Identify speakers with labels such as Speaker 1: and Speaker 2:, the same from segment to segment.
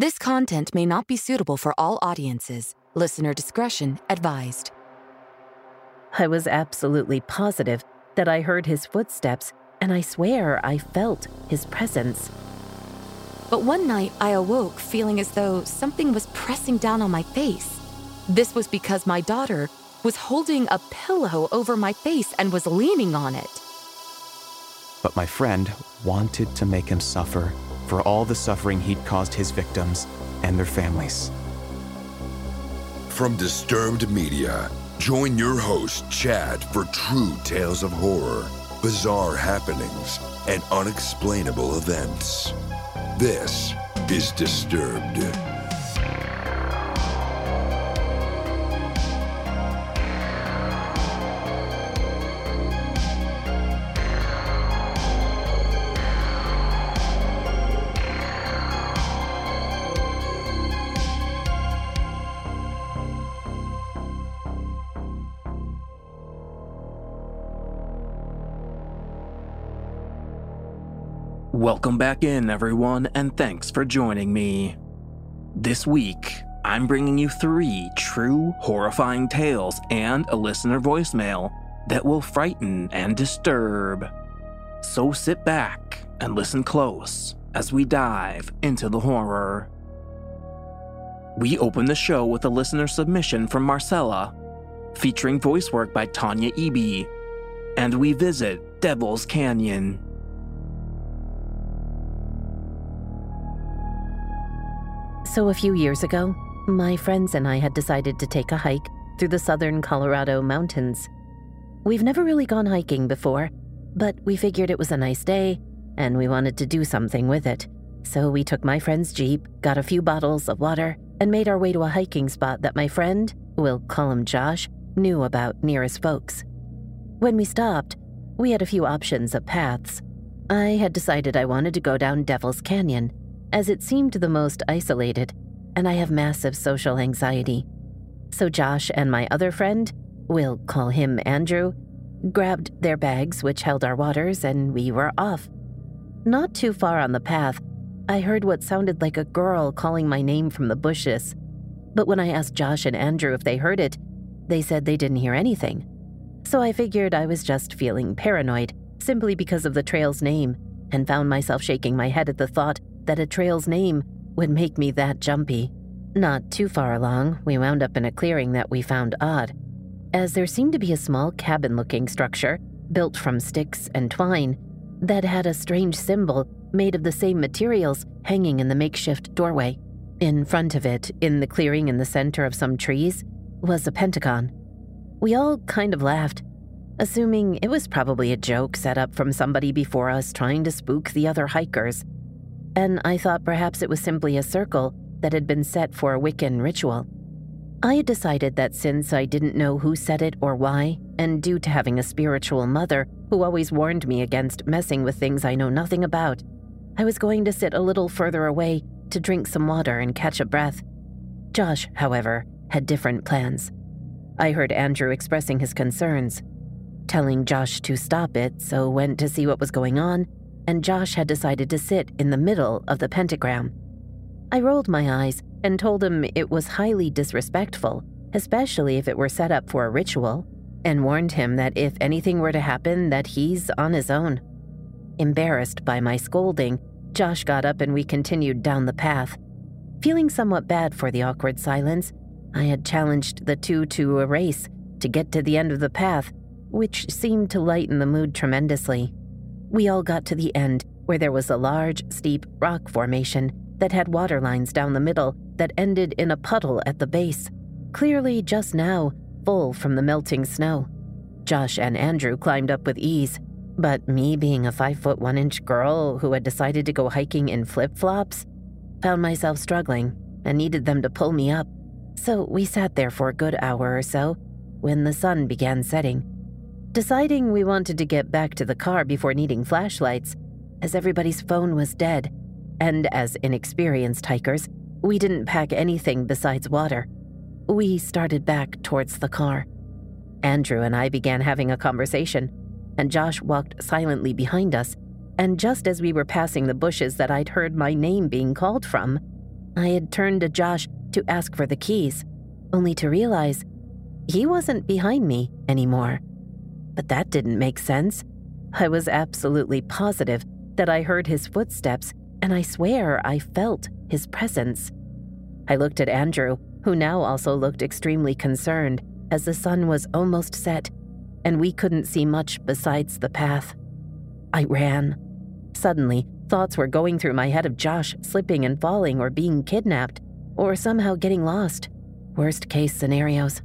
Speaker 1: This content may not be suitable for all audiences. Listener discretion advised.
Speaker 2: I was absolutely positive that I heard his footsteps, and I swear I felt his presence.
Speaker 1: But one night I awoke feeling as though something was pressing down on my face. This was because my daughter was holding a pillow over my face and was leaning on it.
Speaker 3: But my friend wanted to make him suffer for all the suffering he'd caused his victims and their families.
Speaker 4: From Disturbed Media, join your host, Chad, for true tales of horror, bizarre happenings, and unexplainable events. This is Disturbed.
Speaker 5: Welcome back in, everyone, and thanks for joining me. This week, I'm bringing you three true horrifying tales and a listener voicemail that will frighten and disturb. So sit back and listen close as we dive into the horror. We open the show with a listener submission from Marcella, featuring voice work by Tanya Eby, and we visit Devil's Canyon.
Speaker 2: So, a few years ago, my friends and I had decided to take a hike through the southern Colorado mountains. We've never really gone hiking before, but we figured it was a nice day and we wanted to do something with it. So, we took my friend's Jeep, got a few bottles of water, and made our way to a hiking spot that my friend, we'll call him Josh, knew about near his folks. When we stopped, we had a few options of paths. I had decided I wanted to go down Devil's Canyon as it seemed the most isolated, and I have massive social anxiety. So Josh and my other friend, we'll call him Andrew, grabbed their bags which held our waters and we were off. Not too far on the path, I heard what sounded like a girl calling my name from the bushes. But when I asked Josh and Andrew if they heard it, they said they didn't hear anything. So I figured I was just feeling paranoid simply because of the trail's name and found myself shaking my head at the thought that a trail's name would make me that jumpy. Not too far along, we wound up in a clearing that we found odd, as there seemed to be a small cabin looking structure built from sticks and twine that had a strange symbol made of the same materials hanging in the makeshift doorway. In front of it, in the clearing in the center of some trees, was a pentagon. We all kind of laughed, assuming it was probably a joke set up from somebody before us trying to spook the other hikers and I thought perhaps it was simply a circle that had been set for a Wiccan ritual. I had decided that since I didn't know who set it or why, and due to having a spiritual mother who always warned me against messing with things I know nothing about, I was going to sit a little further away to drink some water and catch a breath. Josh, however, had different plans. I heard Andrew expressing his concerns, telling Josh to stop it, so went to see what was going on and Josh had decided to sit in the middle of the pentagram. I rolled my eyes and told him it was highly disrespectful, especially if it were set up for a ritual, and warned him that if anything were to happen that he's on his own. Embarrassed by my scolding, Josh got up and we continued down the path. Feeling somewhat bad for the awkward silence, I had challenged the two to a race to get to the end of the path, which seemed to lighten the mood tremendously. We all got to the end, where there was a large, steep rock formation that had water lines down the middle that ended in a puddle at the base, clearly just now full from the melting snow. Josh and Andrew climbed up with ease, but me being a 5 foot 1 inch girl who had decided to go hiking in flip flops, found myself struggling and needed them to pull me up. So we sat there for a good hour or so when the sun began setting. Deciding we wanted to get back to the car before needing flashlights, as everybody's phone was dead, and as inexperienced hikers, we didn't pack anything besides water. We started back towards the car. Andrew and I began having a conversation, and Josh walked silently behind us. And just as we were passing the bushes that I'd heard my name being called from, I had turned to Josh to ask for the keys, only to realize he wasn't behind me anymore. But that didn't make sense. I was absolutely positive that I heard his footsteps, and I swear I felt his presence. I looked at Andrew, who now also looked extremely concerned as the sun was almost set and we couldn't see much besides the path. I ran. Suddenly, thoughts were going through my head of Josh slipping and falling or being kidnapped or somehow getting lost. Worst case scenarios.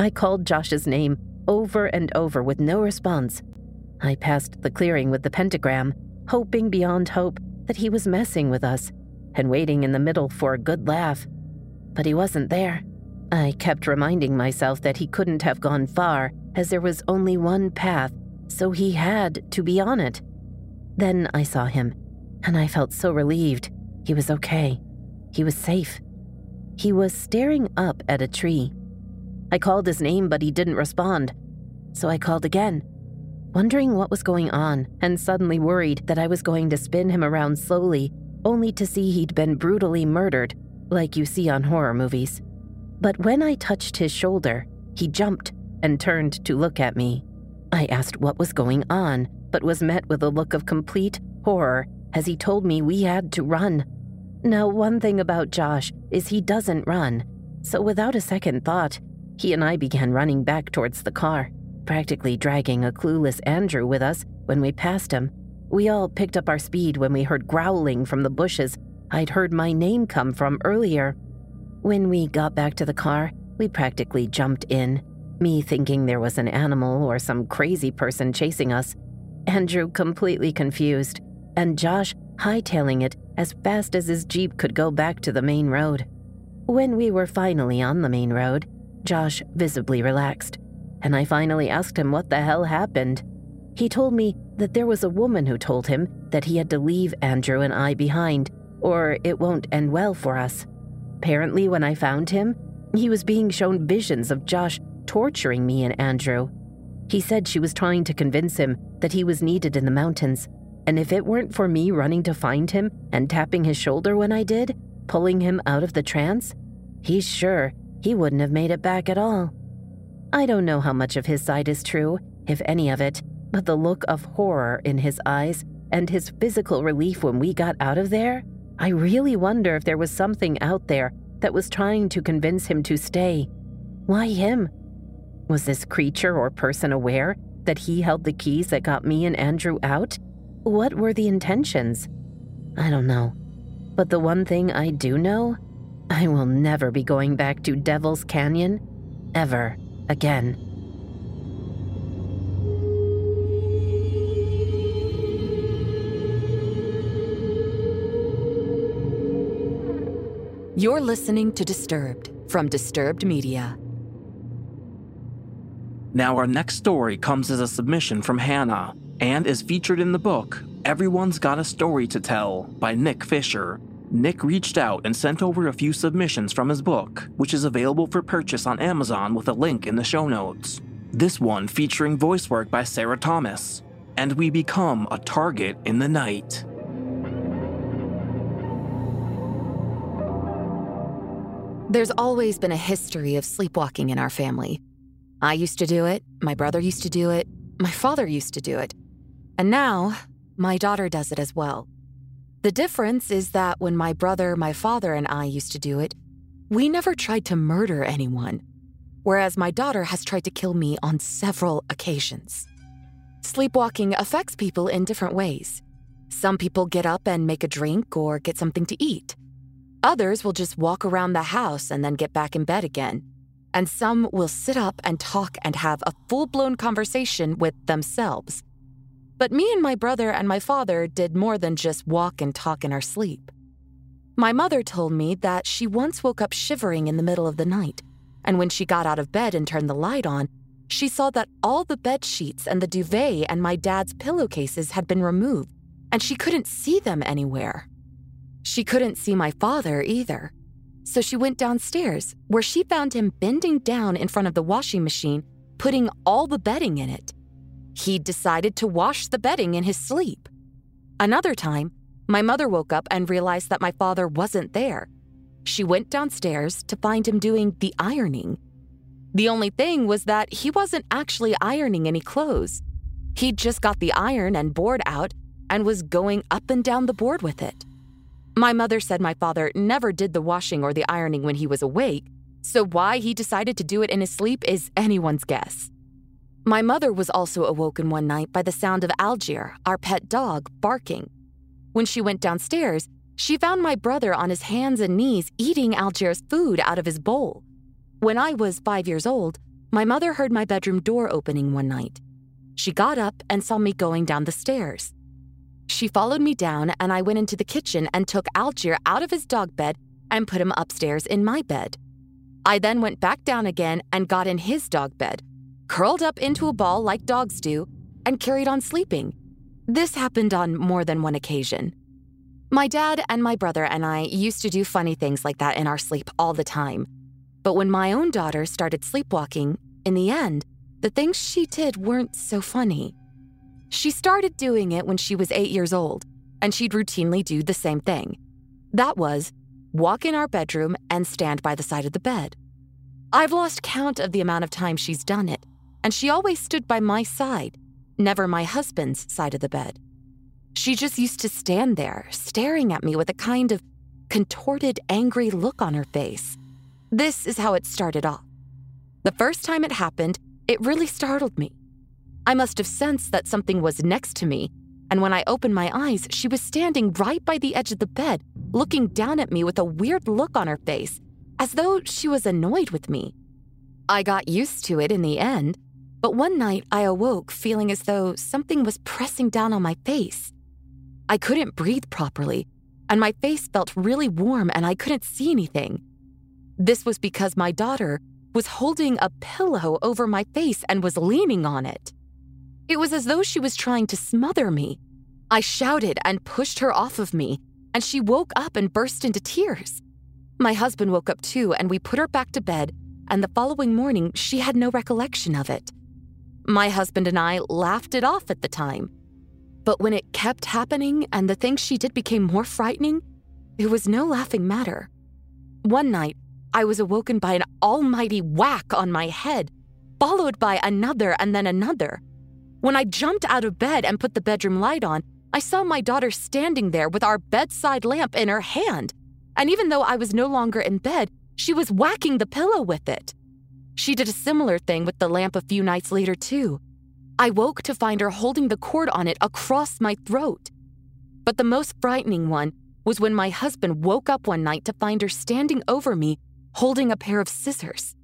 Speaker 2: I called Josh's name over and over with no response. I passed the clearing with the pentagram, hoping beyond hope that he was messing with us and waiting in the middle for a good laugh. But he wasn't there. I kept reminding myself that he couldn't have gone far, as there was only one path, so he had to be on it. Then I saw him, and I felt so relieved. He was okay. He was safe. He was staring up at a tree. I called his name, but he didn't respond. So I called again, wondering what was going on, and suddenly worried that I was going to spin him around slowly, only to see he'd been brutally murdered, like you see on horror movies. But when I touched his shoulder, he jumped and turned to look at me. I asked what was going on, but was met with a look of complete horror as he told me we had to run. Now, one thing about Josh is he doesn't run, so without a second thought, he and I began running back towards the car, practically dragging a clueless Andrew with us when we passed him. We all picked up our speed when we heard growling from the bushes I'd heard my name come from earlier. When we got back to the car, we practically jumped in, me thinking there was an animal or some crazy person chasing us, Andrew completely confused, and Josh hightailing it as fast as his Jeep could go back to the main road. When we were finally on the main road, Josh visibly relaxed, and I finally asked him what the hell happened. He told me that there was a woman who told him that he had to leave Andrew and I behind, or it won't end well for us. Apparently, when I found him, he was being shown visions of Josh torturing me and Andrew. He said she was trying to convince him that he was needed in the mountains, and if it weren't for me running to find him and tapping his shoulder when I did, pulling him out of the trance, he's sure he wouldn't have made it back at all. I don't know how much of his side is true, if any of it, but the look of horror in his eyes and his physical relief when we got out of there, I really wonder if there was something out there that was trying to convince him to stay. Why him? Was this creature or person aware that he held the keys that got me and Andrew out? What were the intentions? I don't know. But the one thing I do know I will never be going back to Devil's Canyon ever again.
Speaker 1: You're listening to Disturbed from Disturbed Media.
Speaker 5: Now, our next story comes as a submission from Hannah and is featured in the book Everyone's Got a Story to Tell by Nick Fisher. Nick reached out and sent over a few submissions from his book, which is available for purchase on Amazon with a link in the show notes. This one featuring voice work by Sarah Thomas, and we become a target in the night.
Speaker 1: There's always been a history of sleepwalking in our family. I used to do it, my brother used to do it, my father used to do it, and now my daughter does it as well. The difference is that when my brother, my father, and I used to do it, we never tried to murder anyone, whereas my daughter has tried to kill me on several occasions. Sleepwalking affects people in different ways. Some people get up and make a drink or get something to eat. Others will just walk around the house and then get back in bed again and some will sit up and talk and have a full blown conversation with themselves. But me and my brother and my father did more than just walk and talk in our sleep. My mother told me that she once woke up shivering in the middle of the night, and when she got out of bed and turned the light on, she saw that all the bed sheets and the duvet and my dad's pillowcases had been removed, and she couldn't see them anywhere. She couldn't see my father either. So she went downstairs, where she found him bending down in front of the washing machine, putting all the bedding in it. He decided to wash the bedding in his sleep. Another time, My mother woke up and realized that my father wasn't there. She went downstairs to find him doing the ironing. The only thing was that he wasn't actually ironing any clothes. He'd just got the iron and board out and was going up and down the board with it. My mother said my father never did the washing or the ironing when he was awake, so why he decided to do it in his sleep is anyone's guess. My mother was also awoken one night by the sound of Algier, our pet dog, barking. When she went downstairs, she found my brother on his hands and knees eating Algier's food out of his bowl. When I was five years old, my mother heard my bedroom door opening one night. She got up and saw me going down the stairs. She followed me down, and I went into the kitchen and took Algier out of his dog bed and put him upstairs in my bed. I then went back down again and got in his dog bed, curled up into a ball like dogs do, and carried on sleeping. This happened on more than one occasion. My dad and my brother and I used to do funny things like that in our sleep all the time. But when my own daughter started sleepwalking, in the end, the things she did weren't so funny. She started doing it when she was eight years old, and she'd routinely do the same thing. That was walk in our bedroom and stand by the side of the bed. I've lost count of the amount of time she's done it, and she always stood by my side, never my husband's side of the bed. She just used to stand there, staring at me with a kind of contorted, angry look on her face. This is how it started off. The first time it happened, it really startled me. I must have sensed that something was next to me, and when I opened my eyes, she was standing right by the edge of the bed, looking down at me with a weird look on her face, as though she was annoyed with me. I got used to it in the end, but one night I awoke feeling as though something was pressing down on my face. I couldn't breathe properly, and my face felt really warm and I couldn't see anything. This was because my daughter was holding a pillow over my face and was leaning on it. It was as though she was trying to smother me. I shouted and pushed her off of me, and she woke up and burst into tears. My husband woke up too, and we put her back to bed, and the following morning, she had no recollection of it. My husband and I laughed it off at the time. But when it kept happening and the things she did became more frightening, it was no laughing matter. One night, I was awoken by an almighty whack on my head, followed by another and then another. When I jumped out of bed and put the bedroom light on, I saw my daughter standing there with our bedside lamp in her hand. And even though I was no longer in bed, she was whacking the pillow with it. She did a similar thing with the lamp a few nights later, too. I woke to find her holding the cord on it across my throat. But the most frightening one was when my husband woke up one night to find her standing over me holding a pair of scissors.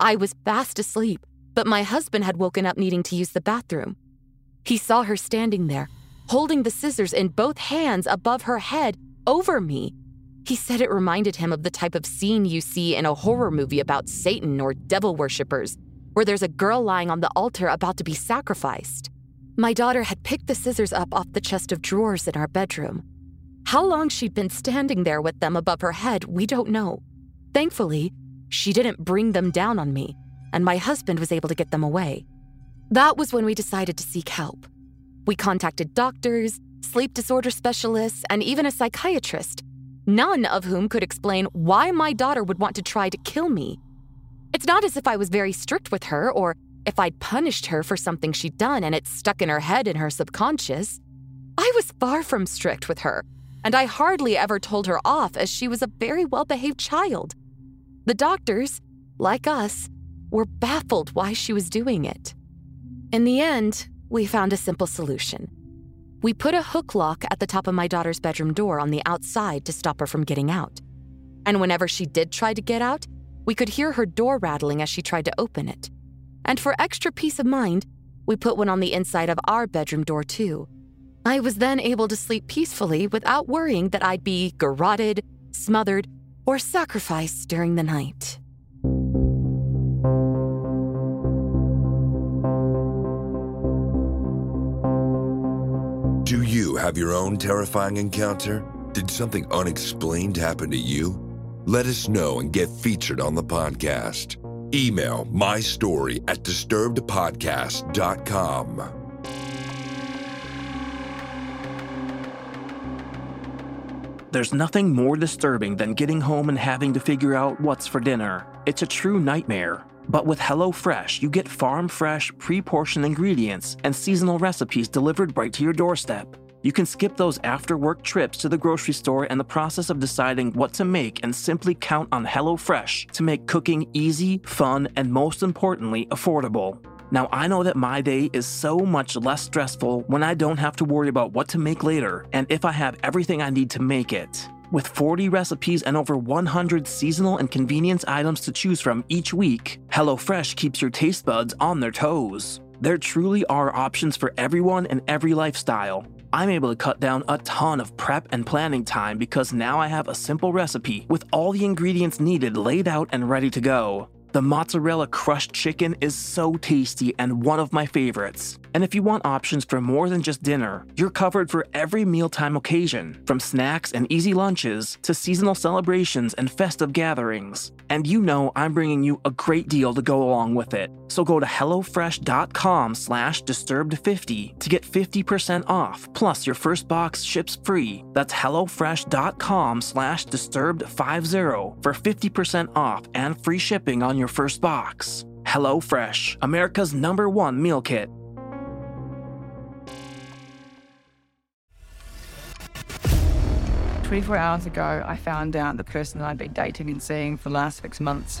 Speaker 1: I was fast asleep, but my husband had woken up needing to use the bathroom. He saw her standing there, holding the scissors in both hands above her head over me. He said it reminded him of the type of scene you see in a horror movie about Satan or devil worshippers, where there's a girl lying on the altar about to be sacrificed. My daughter had picked the scissors up off the chest of drawers in our bedroom. How long she'd been standing there with them above her head, we don't know. Thankfully, she didn't bring them down on me and my husband was able to get them away. That was when we decided to seek help. We contacted doctors, sleep disorder specialists, and even a psychiatrist, none of whom could explain why my daughter would want to try to kill me. It's not as if I was very strict with her or if I'd punished her for something she'd done and it stuck in her head in her subconscious. I was far from strict with her, and I hardly ever told her off as she was a very well behaved child. The doctors, like us, were baffled why she was doing it. In the end, we found a simple solution. We put a hook lock at the top of my daughter's bedroom door on the outside to stop her from getting out. And whenever she did try to get out, we could hear her door rattling as she tried to open it. And for extra peace of mind, we put one on the inside of our bedroom door too. I was then able to sleep peacefully without worrying that I'd be garroted, smothered, or sacrificed during the night.
Speaker 4: Have your own terrifying encounter? Did something unexplained happen to you? Let us know and get featured on the podcast. Email my story at disturbedpodcast.com.
Speaker 5: There's nothing more disturbing than getting home and having to figure out what's for dinner. It's a true nightmare. But with HelloFresh, you get farm fresh, pre portioned ingredients and seasonal recipes delivered right to your doorstep. You can skip those after work trips to the grocery store and the process of deciding what to make and simply count on HelloFresh to make cooking easy, fun, and most importantly, affordable. Now, I know that my day is so much less stressful when I don't have to worry about what to make later and if I have everything I need to make it. With 40 recipes and over 100 seasonal and convenience items to choose from each week, HelloFresh keeps your taste buds on their toes. There truly are options for everyone and every lifestyle. I'm able to cut down a ton of prep and planning time because now I have a simple recipe with all the ingredients needed laid out and ready to go. The mozzarella crushed chicken is so tasty and one of my favorites. And if you want options for more than just dinner, you're covered for every mealtime occasion, from snacks and easy lunches to seasonal celebrations and festive gatherings. And you know I'm bringing you a great deal to go along with it. So go to hellofresh.com slash disturbed50 to get 50% off, plus your first box ships free. That's hellofresh.com slash disturbed50 for 50% off and free shipping on your first box. HelloFresh, America's number one meal kit.
Speaker 6: 24 hours ago, I found out the person that I'd been dating and seeing for the last six months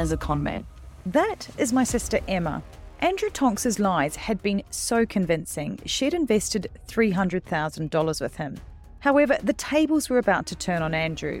Speaker 6: as a con man.
Speaker 7: That is my sister Emma. Andrew Tonks's lies had been so convincing, she'd invested $300,000 with him. However, the tables were about to turn on Andrew.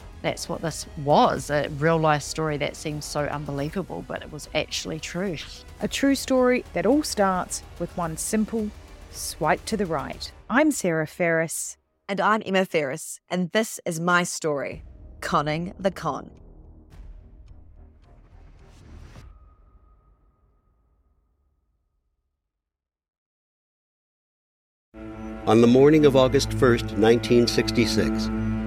Speaker 8: That's what this was a real life story that seems so unbelievable, but it was actually true.
Speaker 7: a true story that all starts with one simple swipe to the right. I'm Sarah Ferris.
Speaker 9: And I'm Emma Ferris, and this is my story Conning the Con.
Speaker 10: On the morning of August 1st, 1966,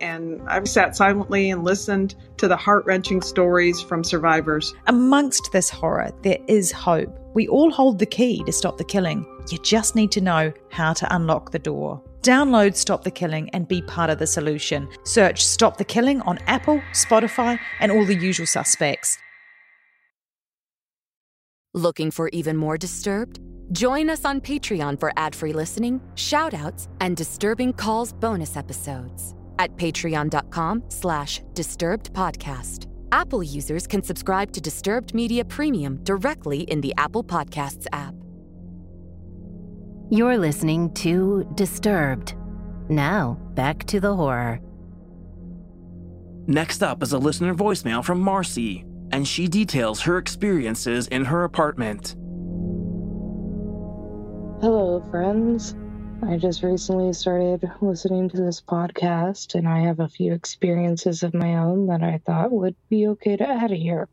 Speaker 11: and I've sat silently and listened to the heart wrenching stories from survivors.
Speaker 7: Amongst this horror, there is hope. We all hold the key to stop the killing. You just need to know how to unlock the door. Download Stop the Killing and be part of the solution. Search Stop the Killing on Apple, Spotify, and all the usual suspects.
Speaker 1: Looking for even more Disturbed? Join us on Patreon for ad free listening, shout outs, and Disturbing Calls bonus episodes at patreon.com slash disturbed podcast. Apple users can subscribe to Disturbed Media Premium directly in the Apple Podcasts app.
Speaker 2: You're listening to Disturbed. Now, back to the horror.
Speaker 5: Next up is a listener voicemail from Marcie, and she details her experiences in her apartment.
Speaker 12: Hello, friends. I just recently started listening to this podcast, and I have a few experiences of my own that I thought would be okay to add here.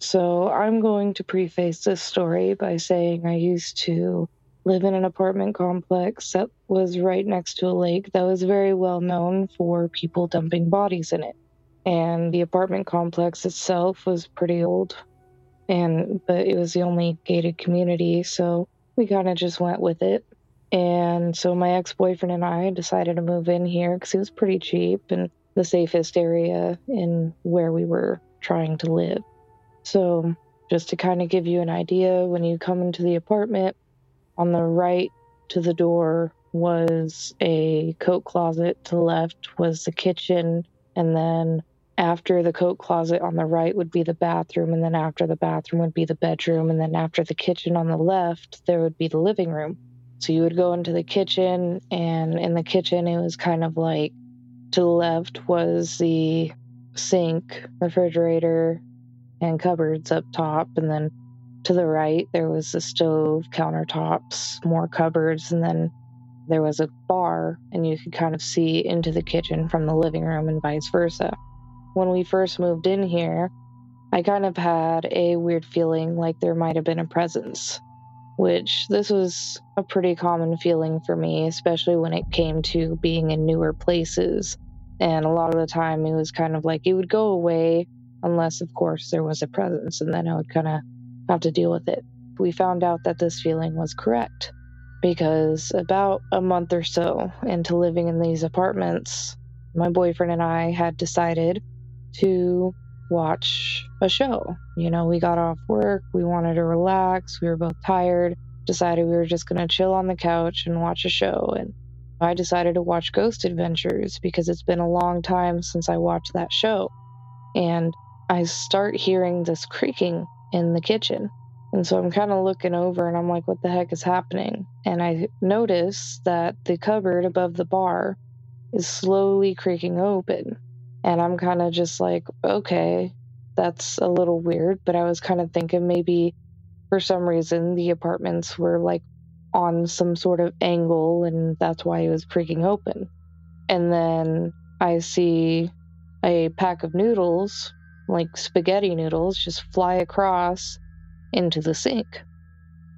Speaker 12: So, I'm going to preface this story by saying I used to live in an apartment complex that was right next to a lake that was very well known for people dumping bodies in it. And the apartment complex itself was pretty old, and but it was the only gated community, so we kind of just went with it. And so my ex boyfriend and I decided to move in here because it was pretty cheap and the safest area in where we were trying to live. So, just to kind of give you an idea, when you come into the apartment, on the right to the door was a coat closet. To the left was the kitchen. And then after the coat closet on the right would be the bathroom. And then after the bathroom would be the bedroom. And then after the kitchen on the left, there would be the living room. So you would go into the kitchen, and in the kitchen, it was kind of like to the left was the sink, refrigerator, and cupboards up top. And then to the right, there was the stove, countertops, more cupboards, and then there was a bar, and you could kind of see into the kitchen from the living room and vice versa. When we first moved in here, I kind of had a weird feeling like there might have been a presence, which this was a pretty common feeling for me, especially when it came to being in newer places. And a lot of the time, it was kind of like it would go away unless, of course, there was a presence, and then I would kind of have to deal with it. We found out that this feeling was correct because about a month or so into living in these apartments, my boyfriend and I had decided to watch a show. You know, we got off work, we wanted to relax, we were both tired, decided we were just going to chill on the couch and watch a show. And I decided to watch Ghost Adventures because it's been a long time since I watched that show. And I start hearing this creaking in the kitchen. And so I'm kind of looking over and I'm like, what the heck is happening? And I notice that the cupboard above the bar is slowly creaking open. And I'm kind of just like, okay, that's a little weird. But I was kind of thinking maybe for some reason the apartments were like on some sort of angle and that's why it was creaking open. And then I see a pack of noodles like spaghetti noodles, just fly across into the sink.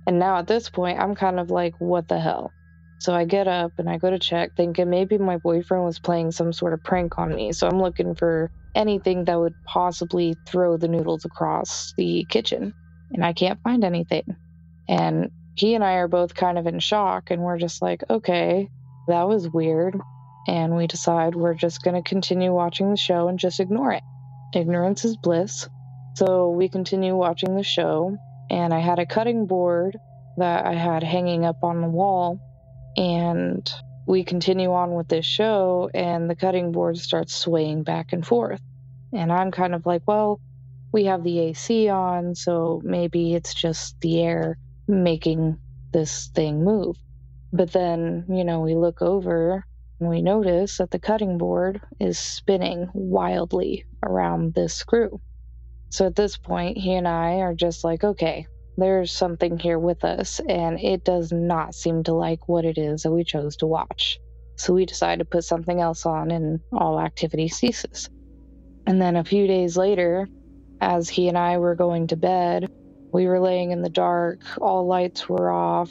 Speaker 12: And now at this point, I'm kind of like, what the hell? So I get up and I go to check, thinking maybe my boyfriend was playing some sort of prank on me. So I'm looking for anything that would possibly throw the noodles across the kitchen. And I can't find anything. And he and I are both kind of in shock. And we're just like, okay, that was weird. And we decide we're just going to continue watching the show and just ignore it. Ignorance is bliss. So we continue watching the show, and I had a cutting board that I had hanging up on the wall, and we continue on with this show, and the cutting board starts swaying back and forth. And I'm kind of like, well, we have the AC on, so maybe it's just the air making this thing move. But then, you know, we look over and we notice that the cutting board is spinning wildly around this screw. So at this point, he and I are just like, okay, there's something here with us, and it does not seem to like what it is that we chose to watch. So we decide to put something else on, and all activity ceases. And then a few days later, as he and I were going to bed, we were laying in the dark, all lights were off,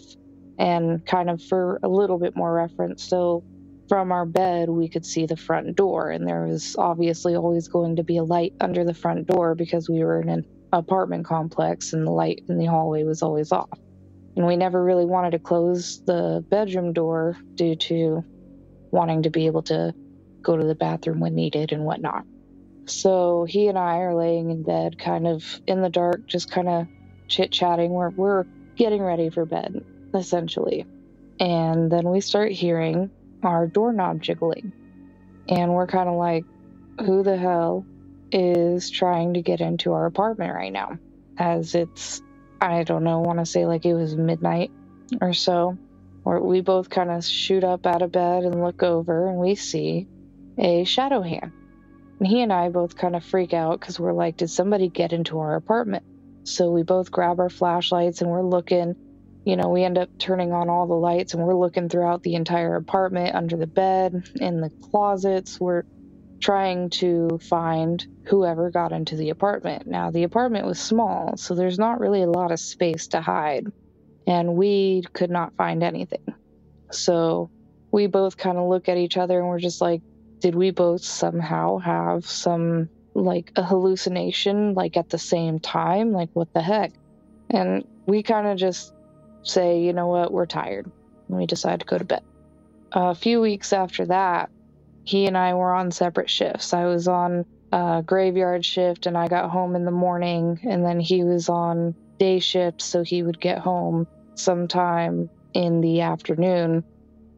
Speaker 12: and kind of for a little bit more reference, so from our bed, we could see the front door, and there was obviously always going to be a light under the front door because we were in an apartment complex and the light in the hallway was always off. And we never really wanted to close the bedroom door due to wanting to be able to go to the bathroom when needed and whatnot. So he and I are laying in bed, kind of in the dark, just kind of chit chatting. We're, we're getting ready for bed, essentially. And then we start hearing our doorknob jiggling. And we're kind of like, who the hell is trying to get into our apartment right now? As it's, I don't know, want to say like it was midnight or so. Or we both kind of shoot up out of bed and look over and we see a shadow hand. And he and I both kind of freak out because we're like, did somebody get into our apartment? So we both grab our flashlights and we're looking you know, we end up turning on all the lights and we're looking throughout the entire apartment, under the bed, in the closets. We're trying to find whoever got into the apartment. Now, the apartment was small, so there's not really a lot of space to hide, and we could not find anything. So we both kind of look at each other and we're just like, did we both somehow have some like a hallucination like at the same time? Like, what the heck? And we kind of just say, you know what, we're tired. And we decide to go to bed. A few weeks after that, he and I were on separate shifts. I was on a graveyard shift and I got home in the morning, and then he was on day shift, so he would get home sometime in the afternoon.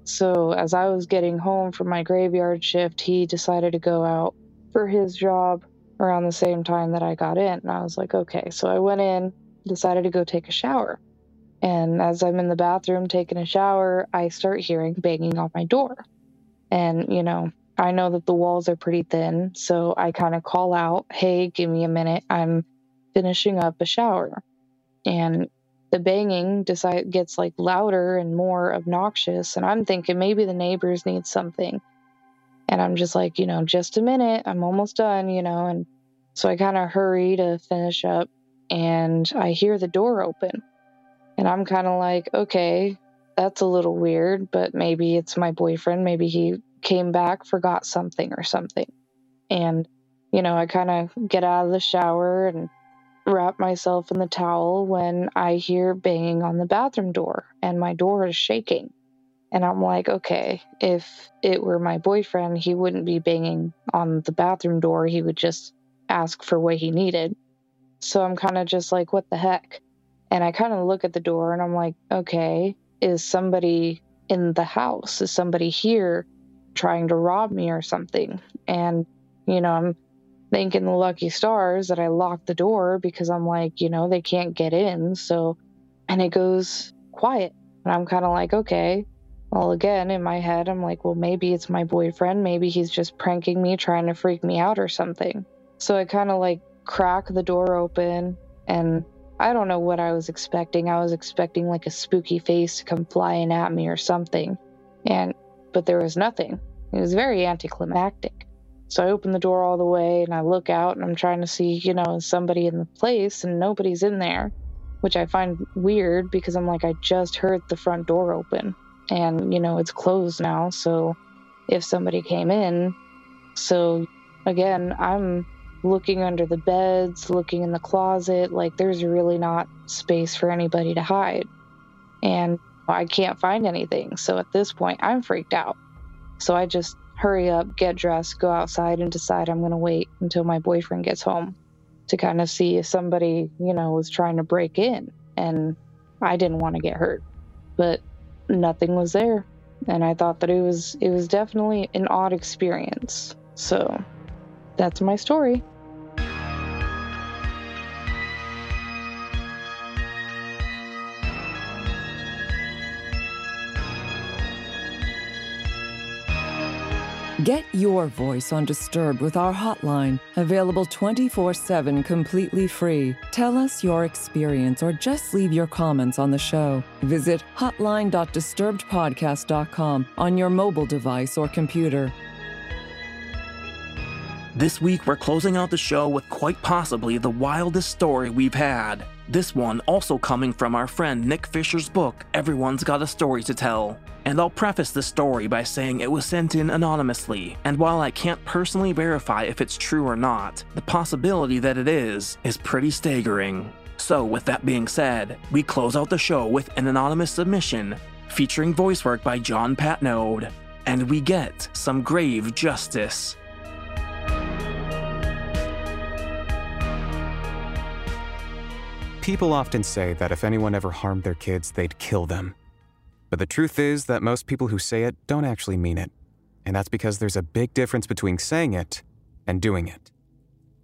Speaker 12: So as I was getting home from my graveyard shift, he decided to go out for his job around the same time that I got in. And I was like, okay. So I went in, decided to go take a shower. And as I'm in the bathroom taking a shower, I start hearing banging on my door. And, you know, I know that the walls are pretty thin. So I kind of call out, hey, give me a minute. I'm finishing up a shower. And the banging decide, gets like louder and more obnoxious. And I'm thinking maybe the neighbors need something. And I'm just like, you know, just a minute. I'm almost done, you know. And so I kind of hurry to finish up and I hear the door open. And I'm kind of like, okay, that's a little weird, but maybe it's my boyfriend. Maybe he came back, forgot something or something. And, you know, I kind of get out of the shower and wrap myself in the towel when I hear banging on the bathroom door and my door is shaking. And I'm like, okay, if it were my boyfriend, he wouldn't be banging on the bathroom door. He would just ask for what he needed. So I'm kind of just like, what the heck? And I kind of look at the door and I'm like, okay, is somebody in the house? Is somebody here trying to rob me or something? And, you know, I'm thanking the lucky stars that I locked the door because I'm like, you know, they can't get in. So, and it goes quiet. And I'm kind of like, okay. Well, again, in my head, I'm like, well, maybe it's my boyfriend. Maybe he's just pranking me, trying to freak me out or something. So I kind of like crack the door open and I don't know what I was expecting. I was expecting like a spooky face to come flying at me or something. And but there was nothing. It was very anticlimactic. So I open the door all the way and I look out and I'm trying to see, you know, is somebody in the place and nobody's in there, which I find weird because I'm like, I just heard the front door open and, you know, it's closed now. So if somebody came in, so again, I'm looking under the beds, looking in the closet, like there's really not space for anybody to hide. And I can't find anything. So at this point, I'm freaked out. So I just hurry up, get dressed, go outside, and decide I'm going to wait until my boyfriend gets home to kind of see if somebody, you know, was trying to break in. And I didn't want to get hurt, but nothing was there. And I thought that it was it was definitely an odd experience. So that's my story.
Speaker 13: Get your voice on Disturbed with our hotline, available 24 7 completely free. Tell us your experience or just leave your comments on the show. Visit hotline.disturbedpodcast.com on your mobile device or computer.
Speaker 5: This week, we're closing out the show with quite possibly the wildest story we've had. This one also coming from our friend Nick Fisher's book, Everyone's Got a Story to Tell. And I'll preface this story by saying it was sent in anonymously, and while I can't personally verify if it's true or not, the possibility that it is is pretty staggering. So, with that being said, we close out the show with an anonymous submission featuring voice work by John Patneaude, and we get some grave justice.
Speaker 3: People often say that if anyone ever harmed their kids, they'd kill them. But the truth is that most people who say it don't actually mean it. And that's because there's a big difference between saying it and doing it.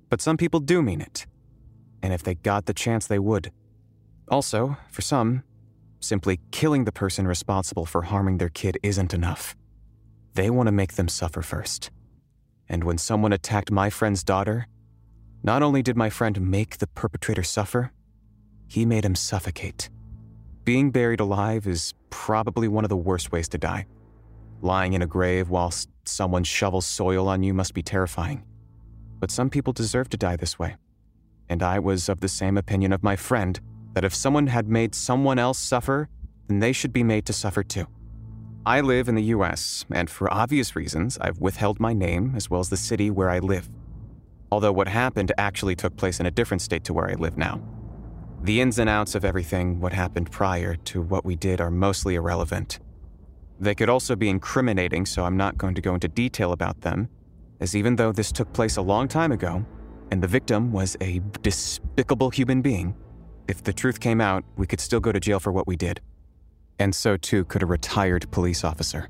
Speaker 3: But some people do mean it. And if they got the chance, they would. Also, for some, simply killing the person responsible for harming their kid isn't enough. They want to make them suffer first. And when someone attacked my friend's daughter, not only did my friend make the perpetrator suffer, he made him suffocate. Being buried alive is probably one of the worst ways to die. Lying in a grave whilst someone shovels soil on you must be terrifying. But some people deserve to die this way. And I was of the same opinion of my friend that if someone had made someone else suffer, then they should be made to suffer too. I live in the US, and for obvious reasons, I've withheld my name as well as the city where I live. Although what happened actually took place in a different state to where I live now. The ins and outs of everything, what happened prior to what we did, are mostly irrelevant. They could also be incriminating, so I'm not going to go into detail about them, as even though this took place a long time ago, and the victim was a despicable human being, if the truth came out, we could still go to jail for what we did. And so too could a retired police officer.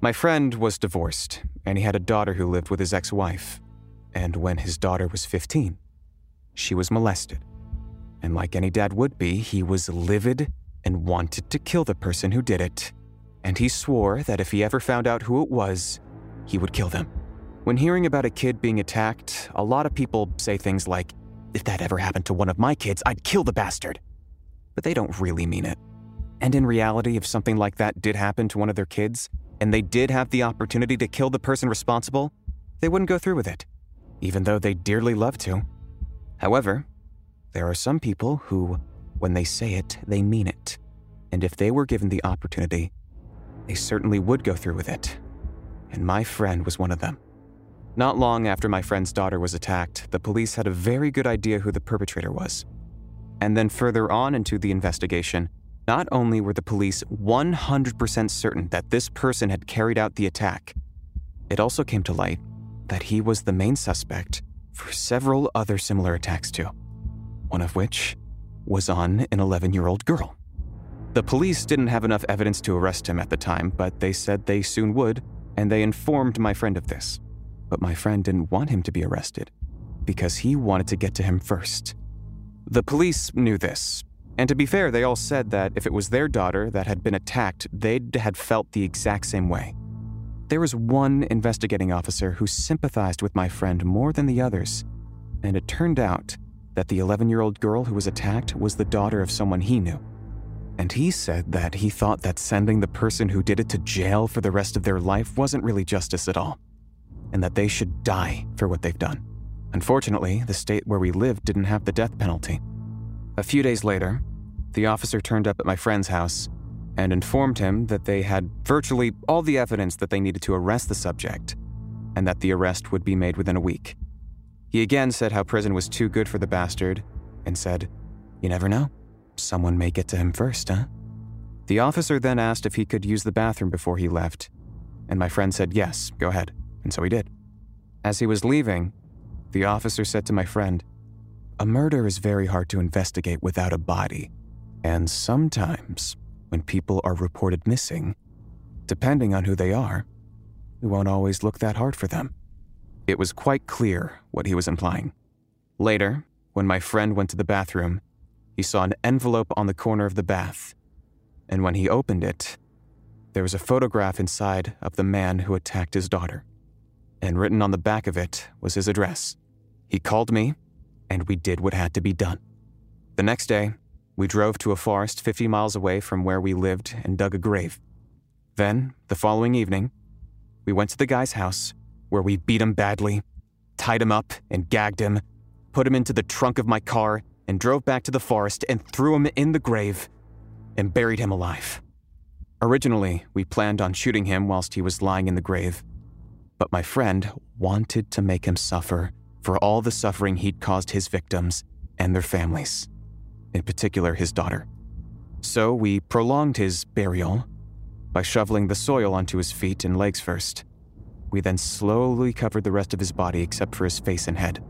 Speaker 3: My friend was divorced, and he had a daughter who lived with his ex wife. And when his daughter was 15, she was molested. And like any dad would be, he was livid and wanted to kill the person who did it. And he swore that if he ever found out who it was, he would kill them. When hearing about a kid being attacked, a lot of people say things like, if that ever happened to one of my kids, I'd kill the bastard. But they don't really mean it. And in reality, if something like that did happen to one of their kids, and they did have the opportunity to kill the person responsible, they wouldn't go through with it, even though they dearly love to. However, there are some people who, when they say it, they mean it. And if they were given the opportunity, they certainly would go through with it. And my friend was one of them. Not long after my friend's daughter was attacked, the police had a very good idea who the perpetrator was. And then further on into the investigation, not only were the police 100% certain that this person had carried out the attack, it also came to light that he was the main suspect for several other similar attacks too, one of which was on an 11 year old girl. The police didn't have enough evidence to arrest him at the time, but they said they soon would, and they informed my friend of this. But my friend didn't want him to be arrested because he wanted to get to him first. The police knew this, and to be fair, they all said that if it was their daughter that had been attacked, they'd had felt the exact same way. There was one investigating officer who sympathized with my friend more than the others, and it turned out that the 11 year old girl who was attacked was the daughter of someone he knew. And he said that he thought that sending the person who did it to jail for the rest of their life wasn't really justice at all, and that they should die for what they've done. Unfortunately, the state where we lived didn't have the death penalty. A few days later, the officer turned up at my friend's house and informed him that they had virtually all the evidence that they needed to arrest the subject, and that the arrest would be made within a week. He again said how prison was too good for the bastard, and said, You never know. Someone may get to him first, huh? The officer then asked if he could use the bathroom before he left, and my friend said yes, go ahead, and so he did. As he was leaving, the officer said to my friend, A murder is very hard to investigate without a body, and sometimes when people are reported missing, depending on who they are, we won't always look that hard for them. It was quite clear what he was implying. Later, when my friend went to the bathroom, he saw an envelope on the corner of the bath, and when he opened it, there was a photograph inside of the man who attacked his daughter. And written on the back of it was his address. He called me, and we did what had to be done. The next day, we drove to a forest 50 miles away from where we lived and dug a grave. Then, the following evening, we went to the guy's house where we beat him badly, tied him up and gagged him, put him into the trunk of my car, and drove back to the forest and threw him in the grave and buried him alive. Originally, we planned on shooting him whilst he was lying in the grave, but my friend wanted to make him suffer for all the suffering he'd caused his victims and their families, in particular his daughter. So we prolonged his burial by shoveling the soil onto his feet and legs first. We then slowly covered the rest of his body except for his face and head.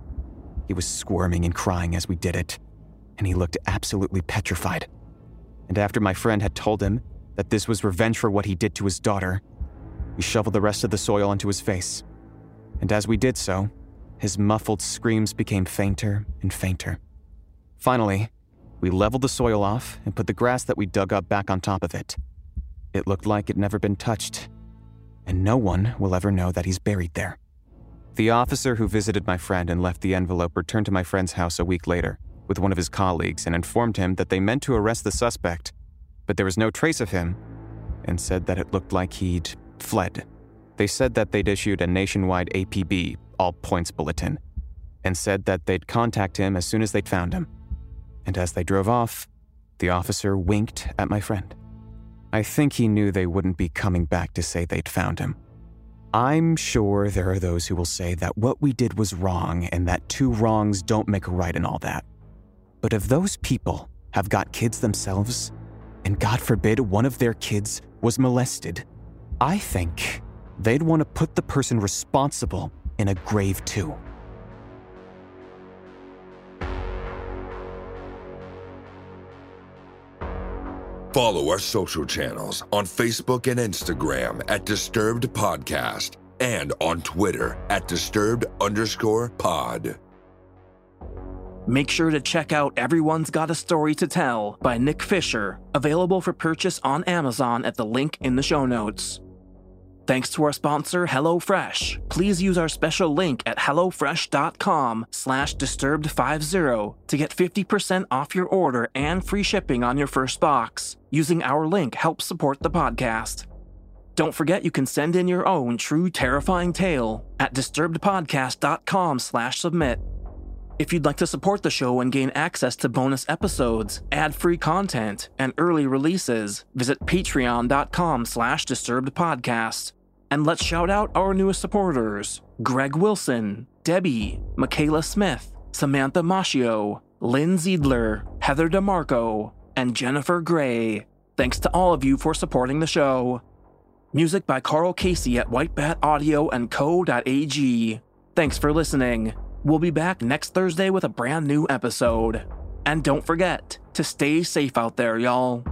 Speaker 3: He was squirming and crying as we did it, and he looked absolutely petrified. And after my friend had told him that this was revenge for what he did to his daughter, we shoveled the rest of the soil onto his face. And as we did so, his muffled screams became fainter and fainter. Finally, we leveled the soil off and put the grass that we dug up back on top of it. It looked like it never been touched, and no one will ever know that he's buried there. The officer who visited my friend and left the envelope returned to my friend's house a week later with one of his colleagues and informed him that they meant to arrest the suspect, but there was no trace of him, and said that it looked like he'd fled. They said that they'd issued a nationwide APB, all points bulletin, and said that they'd contact him as soon as they'd found him. And as they drove off, the officer winked at my friend. I think he knew they wouldn't be coming back to say they'd found him. I'm sure there are those who will say that what we did was wrong and that two wrongs don't make a right and all that. But if those people have got kids themselves, and God forbid one of their kids was molested, I think they'd want to put the person responsible in a grave too.
Speaker 4: Follow our social channels on Facebook and Instagram at Disturbed Podcast and on Twitter at Disturbed underscore pod.
Speaker 5: Make sure to check out Everyone's Got a Story to Tell by Nick Fisher, available for purchase on Amazon at the link in the show notes. Thanks to our sponsor, HelloFresh. Please use our special link at HelloFresh.com slash Disturbed50 to get 50% off your order and free shipping on your first box. Using our link helps support the podcast. Don't forget you can send in your own true terrifying tale at DisturbedPodcast.com slash submit. If you'd like to support the show and gain access to bonus episodes, ad-free content, and early releases, visit patreon.com slash disturbedpodcast. And let's shout out our newest supporters Greg Wilson, Debbie, Michaela Smith, Samantha Machio, Lynn Ziedler, Heather DeMarco, and Jennifer Gray. Thanks to all of you for supporting the show. Music by Carl Casey at Whitebat Audio and Co.ag. Thanks for listening. We'll be back next Thursday with a brand new episode. And don't forget to stay safe out there, y'all.